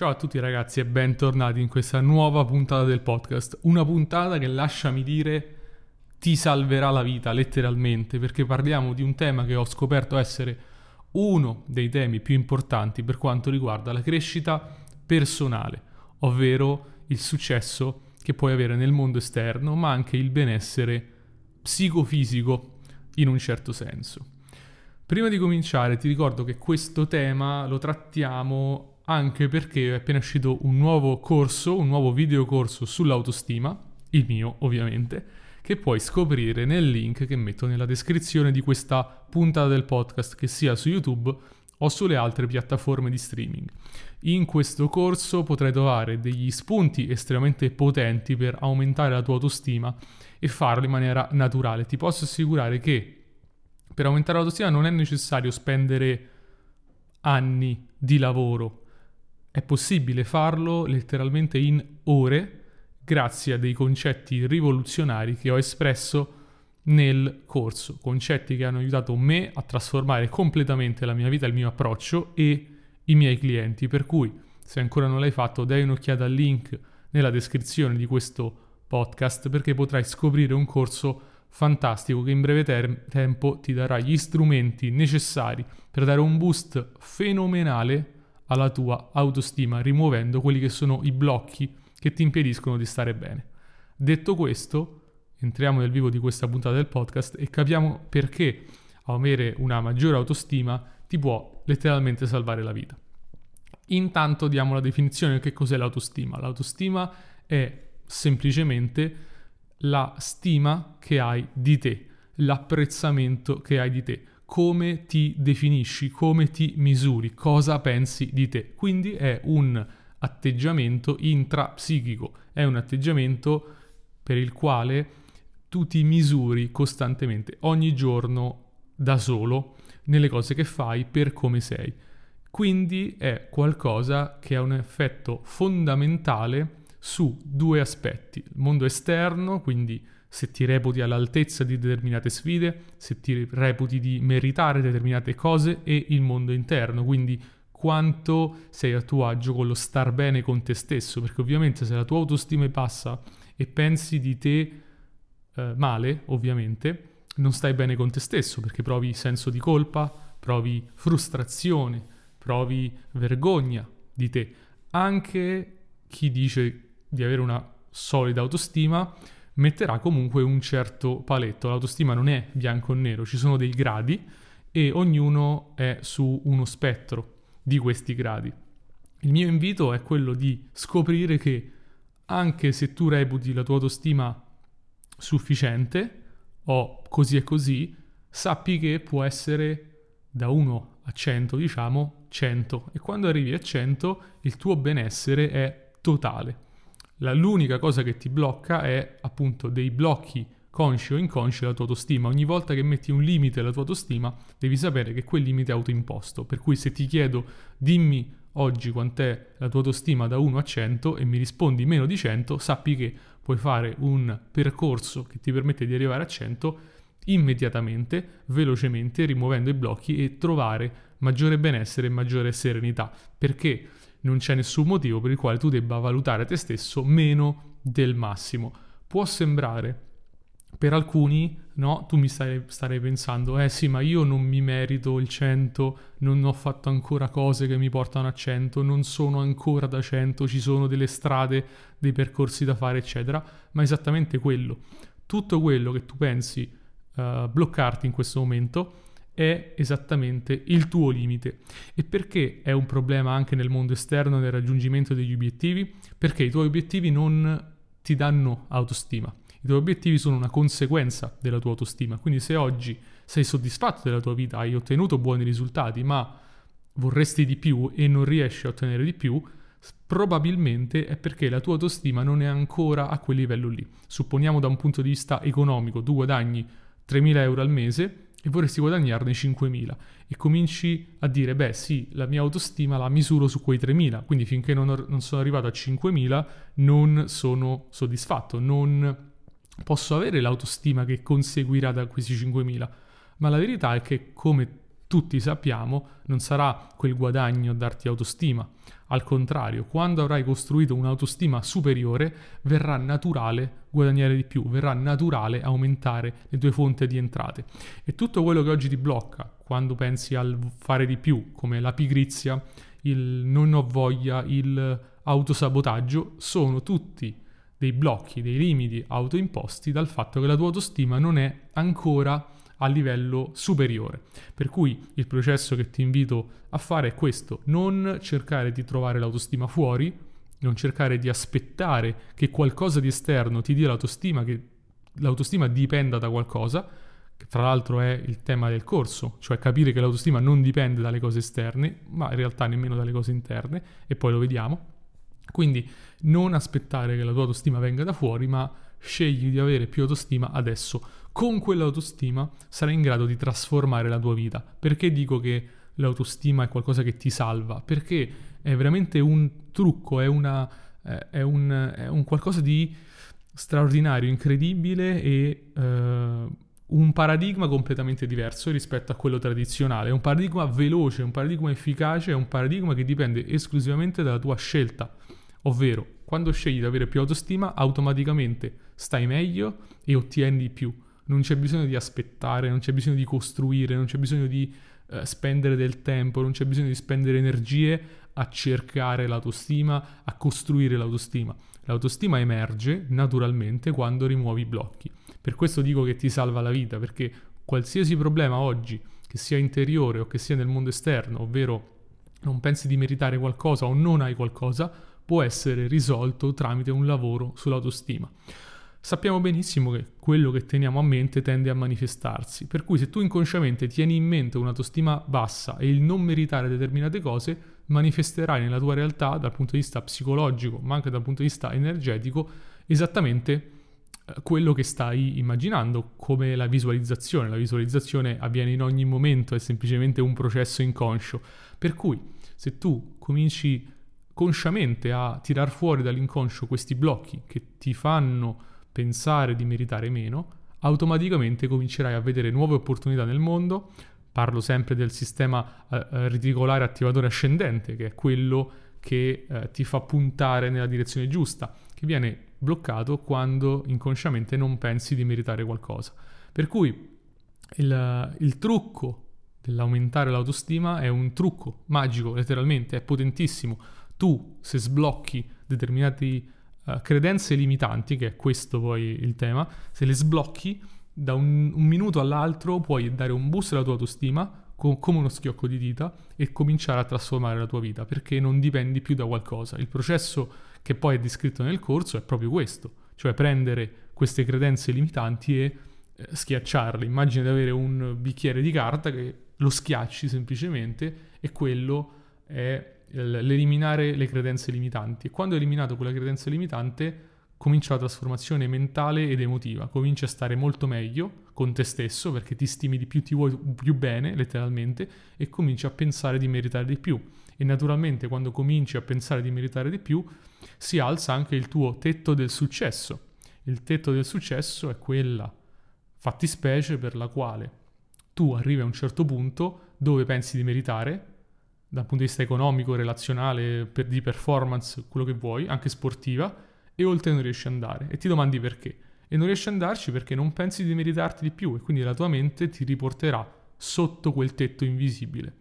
Ciao a tutti ragazzi e bentornati in questa nuova puntata del podcast. Una puntata che lasciami dire ti salverà la vita letteralmente perché parliamo di un tema che ho scoperto essere uno dei temi più importanti per quanto riguarda la crescita personale, ovvero il successo che puoi avere nel mondo esterno, ma anche il benessere psicofisico in un certo senso. Prima di cominciare ti ricordo che questo tema lo trattiamo anche perché è appena uscito un nuovo corso, un nuovo videocorso sull'autostima, il mio ovviamente, che puoi scoprire nel link che metto nella descrizione di questa puntata del podcast, che sia su YouTube o sulle altre piattaforme di streaming. In questo corso potrai trovare degli spunti estremamente potenti per aumentare la tua autostima e farlo in maniera naturale. Ti posso assicurare che per aumentare l'autostima non è necessario spendere anni di lavoro è possibile farlo letteralmente in ore grazie a dei concetti rivoluzionari che ho espresso nel corso, concetti che hanno aiutato me a trasformare completamente la mia vita, il mio approccio e i miei clienti. Per cui, se ancora non l'hai fatto, dai un'occhiata al link nella descrizione di questo podcast perché potrai scoprire un corso fantastico che in breve ter- tempo ti darà gli strumenti necessari per dare un boost fenomenale alla tua autostima, rimuovendo quelli che sono i blocchi che ti impediscono di stare bene. Detto questo, entriamo nel vivo di questa puntata del podcast e capiamo perché avere una maggiore autostima ti può letteralmente salvare la vita. Intanto diamo la definizione di che cos'è l'autostima. L'autostima è semplicemente la stima che hai di te, l'apprezzamento che hai di te come ti definisci, come ti misuri, cosa pensi di te. Quindi è un atteggiamento intrapsichico, è un atteggiamento per il quale tu ti misuri costantemente, ogni giorno da solo, nelle cose che fai per come sei. Quindi è qualcosa che ha un effetto fondamentale su due aspetti, il mondo esterno, quindi se ti reputi all'altezza di determinate sfide, se ti reputi di meritare determinate cose e il mondo interno, quindi quanto sei a tuo agio con lo star bene con te stesso, perché ovviamente se la tua autostima è bassa e pensi di te eh, male, ovviamente, non stai bene con te stesso, perché provi senso di colpa, provi frustrazione, provi vergogna di te. Anche chi dice di avere una solida autostima metterà comunque un certo paletto. L'autostima non è bianco o nero, ci sono dei gradi e ognuno è su uno spettro di questi gradi. Il mio invito è quello di scoprire che anche se tu reputi la tua autostima sufficiente o così e così, sappi che può essere da 1 a 100, diciamo 100 e quando arrivi a 100 il tuo benessere è totale. La, l'unica cosa che ti blocca è appunto dei blocchi consci o inconsci della tua autostima. Ogni volta che metti un limite alla tua autostima, devi sapere che quel limite è autoimposto. Per cui se ti chiedo dimmi oggi quant'è la tua autostima da 1 a 100 e mi rispondi meno di 100, sappi che puoi fare un percorso che ti permette di arrivare a 100 immediatamente, velocemente, rimuovendo i blocchi e trovare maggiore benessere e maggiore serenità. Perché? Non c'è nessun motivo per il quale tu debba valutare te stesso meno del massimo. Può sembrare per alcuni, no, tu mi stai, starei pensando, eh sì, ma io non mi merito il 100, non ho fatto ancora cose che mi portano a 100, non sono ancora da 100, ci sono delle strade, dei percorsi da fare, eccetera, ma esattamente quello. Tutto quello che tu pensi uh, bloccarti in questo momento è esattamente il tuo limite. E perché è un problema anche nel mondo esterno nel raggiungimento degli obiettivi? Perché i tuoi obiettivi non ti danno autostima. I tuoi obiettivi sono una conseguenza della tua autostima. Quindi se oggi sei soddisfatto della tua vita, hai ottenuto buoni risultati, ma vorresti di più e non riesci a ottenere di più, probabilmente è perché la tua autostima non è ancora a quel livello lì. Supponiamo da un punto di vista economico, tu guadagni 3.000 euro al mese, e vorresti guadagnarne 5.000 e cominci a dire beh sì la mia autostima la misuro su quei 3.000 quindi finché non, ho, non sono arrivato a 5.000 non sono soddisfatto non posso avere l'autostima che conseguirà da questi 5.000 ma la verità è che come tutti sappiamo, non sarà quel guadagno a darti autostima. Al contrario, quando avrai costruito un'autostima superiore, verrà naturale guadagnare di più, verrà naturale aumentare le tue fonti di entrate. E tutto quello che oggi ti blocca, quando pensi al fare di più, come la pigrizia, il non ho voglia, il autosabotaggio, sono tutti dei blocchi, dei limiti autoimposti dal fatto che la tua autostima non è ancora a livello superiore. Per cui il processo che ti invito a fare è questo, non cercare di trovare l'autostima fuori, non cercare di aspettare che qualcosa di esterno ti dia l'autostima, che l'autostima dipenda da qualcosa, che tra l'altro è il tema del corso, cioè capire che l'autostima non dipende dalle cose esterne, ma in realtà nemmeno dalle cose interne, e poi lo vediamo. Quindi non aspettare che la tua autostima venga da fuori, ma scegli di avere più autostima adesso. Con quell'autostima sarai in grado di trasformare la tua vita. Perché dico che l'autostima è qualcosa che ti salva? Perché è veramente un trucco, è, una, è, un, è un, qualcosa di straordinario, incredibile e eh, un paradigma completamente diverso rispetto a quello tradizionale. È un paradigma veloce, un paradigma efficace, è un paradigma che dipende esclusivamente dalla tua scelta. Ovvero, quando scegli di avere più autostima, automaticamente stai meglio e ottieni di più. Non c'è bisogno di aspettare, non c'è bisogno di costruire, non c'è bisogno di eh, spendere del tempo, non c'è bisogno di spendere energie a cercare l'autostima, a costruire l'autostima. L'autostima emerge naturalmente quando rimuovi i blocchi. Per questo dico che ti salva la vita, perché qualsiasi problema oggi, che sia interiore o che sia nel mondo esterno, ovvero non pensi di meritare qualcosa o non hai qualcosa, può essere risolto tramite un lavoro sull'autostima. Sappiamo benissimo che quello che teniamo a mente tende a manifestarsi, per cui se tu inconsciamente tieni in mente un'autostima bassa e il non meritare determinate cose, manifesterai nella tua realtà dal punto di vista psicologico, ma anche dal punto di vista energetico, esattamente eh, quello che stai immaginando come la visualizzazione. La visualizzazione avviene in ogni momento, è semplicemente un processo inconscio. Per cui se tu cominci consciamente a tirar fuori dall'inconscio questi blocchi che ti fanno pensare di meritare meno, automaticamente comincerai a vedere nuove opportunità nel mondo. Parlo sempre del sistema eh, eh, reticolare attivatore ascendente, che è quello che eh, ti fa puntare nella direzione giusta, che viene bloccato quando inconsciamente non pensi di meritare qualcosa. Per cui il, il trucco dell'aumentare l'autostima è un trucco magico, letteralmente, è potentissimo tu se sblocchi determinate uh, credenze limitanti, che è questo poi il tema, se le sblocchi da un, un minuto all'altro puoi dare un boost alla tua autostima co- come uno schiocco di dita e cominciare a trasformare la tua vita perché non dipendi più da qualcosa. Il processo che poi è descritto nel corso è proprio questo, cioè prendere queste credenze limitanti e eh, schiacciarle. Immagina di avere un bicchiere di carta che lo schiacci semplicemente e quello è l'eliminare le credenze limitanti. E quando hai eliminato quella credenza limitante, comincia la trasformazione mentale ed emotiva, cominci a stare molto meglio con te stesso perché ti stimi di più, ti vuoi più bene, letteralmente, e cominci a pensare di meritare di più. E naturalmente quando cominci a pensare di meritare di più, si alza anche il tuo tetto del successo. Il tetto del successo è quella fattispecie per la quale tu arrivi a un certo punto dove pensi di meritare, dal punto di vista economico, relazionale, per, di performance, quello che vuoi, anche sportiva, e oltre non riesci ad andare. E ti domandi perché. E non riesci ad andarci perché non pensi di meritarti di più e quindi la tua mente ti riporterà sotto quel tetto invisibile.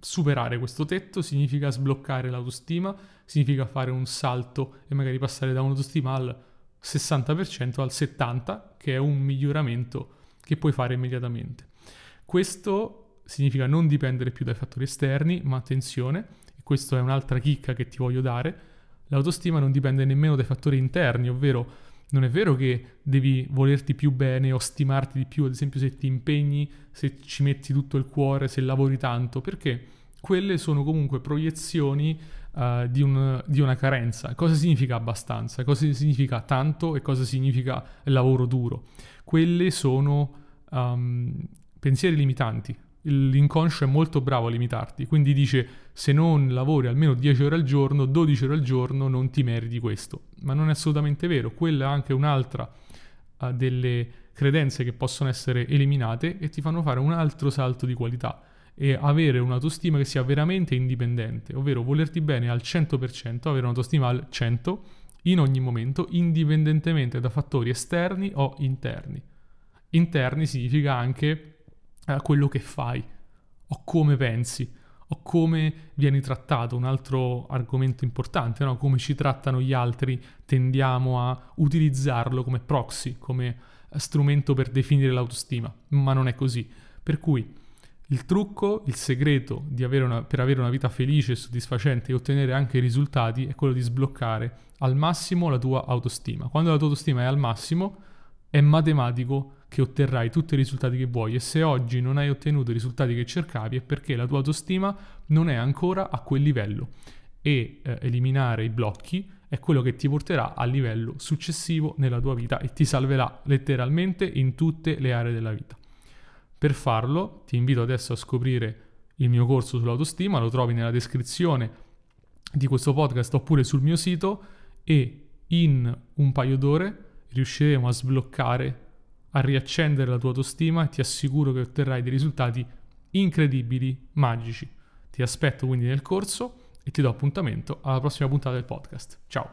Superare questo tetto significa sbloccare l'autostima, significa fare un salto e magari passare da un'autostima al 60% al 70%, che è un miglioramento che puoi fare immediatamente. Questo significa non dipendere più dai fattori esterni, ma attenzione, e questa è un'altra chicca che ti voglio dare, l'autostima non dipende nemmeno dai fattori interni, ovvero non è vero che devi volerti più bene o stimarti di più, ad esempio se ti impegni, se ci metti tutto il cuore, se lavori tanto, perché quelle sono comunque proiezioni uh, di, un, di, una carenza. Cosa significa abbastanza? Cosa significa tanto e cosa significa lavoro duro? Quelle sono um, pensieri limitanti, l'inconscio è molto bravo a limitarti, quindi dice se non lavori almeno 10 ore al giorno, 12 ore al giorno non ti meriti questo, ma non è assolutamente vero, quella è anche un'altra uh, delle credenze che possono essere eliminate e ti fanno fare un altro salto di qualità e avere un'autostima che sia veramente indipendente, ovvero volerti bene al 100%, avere un'autostima al 100% in ogni momento, indipendentemente da fattori esterni o interni. Interni significa anche eh, quello che fai o come pensi o come vieni trattato, un altro argomento importante, no? come ci trattano gli altri, tendiamo a utilizzarlo come proxy, come strumento per definire l'autostima, ma non è così. Per cui il trucco, il segreto avere una, per avere una vita felice, soddisfacente e ottenere anche risultati è quello di sbloccare al massimo la tua autostima. Quando la tua autostima è al massimo, è matematico che otterrai tutti i risultati che vuoi e se oggi non hai ottenuto i risultati che cercavi è perché la tua autostima non è ancora a quel livello e eh, eliminare i blocchi è quello che ti porterà al livello successivo nella tua vita e ti salverà letteralmente in tutte le aree della vita. Per farlo ti invito adesso a scoprire il mio corso sull'autostima, lo trovi nella descrizione di questo podcast oppure sul mio sito e in un paio d'ore riusciremo a sbloccare, a riaccendere la tua autostima e ti assicuro che otterrai dei risultati incredibili, magici. Ti aspetto quindi nel corso e ti do appuntamento alla prossima puntata del podcast. Ciao!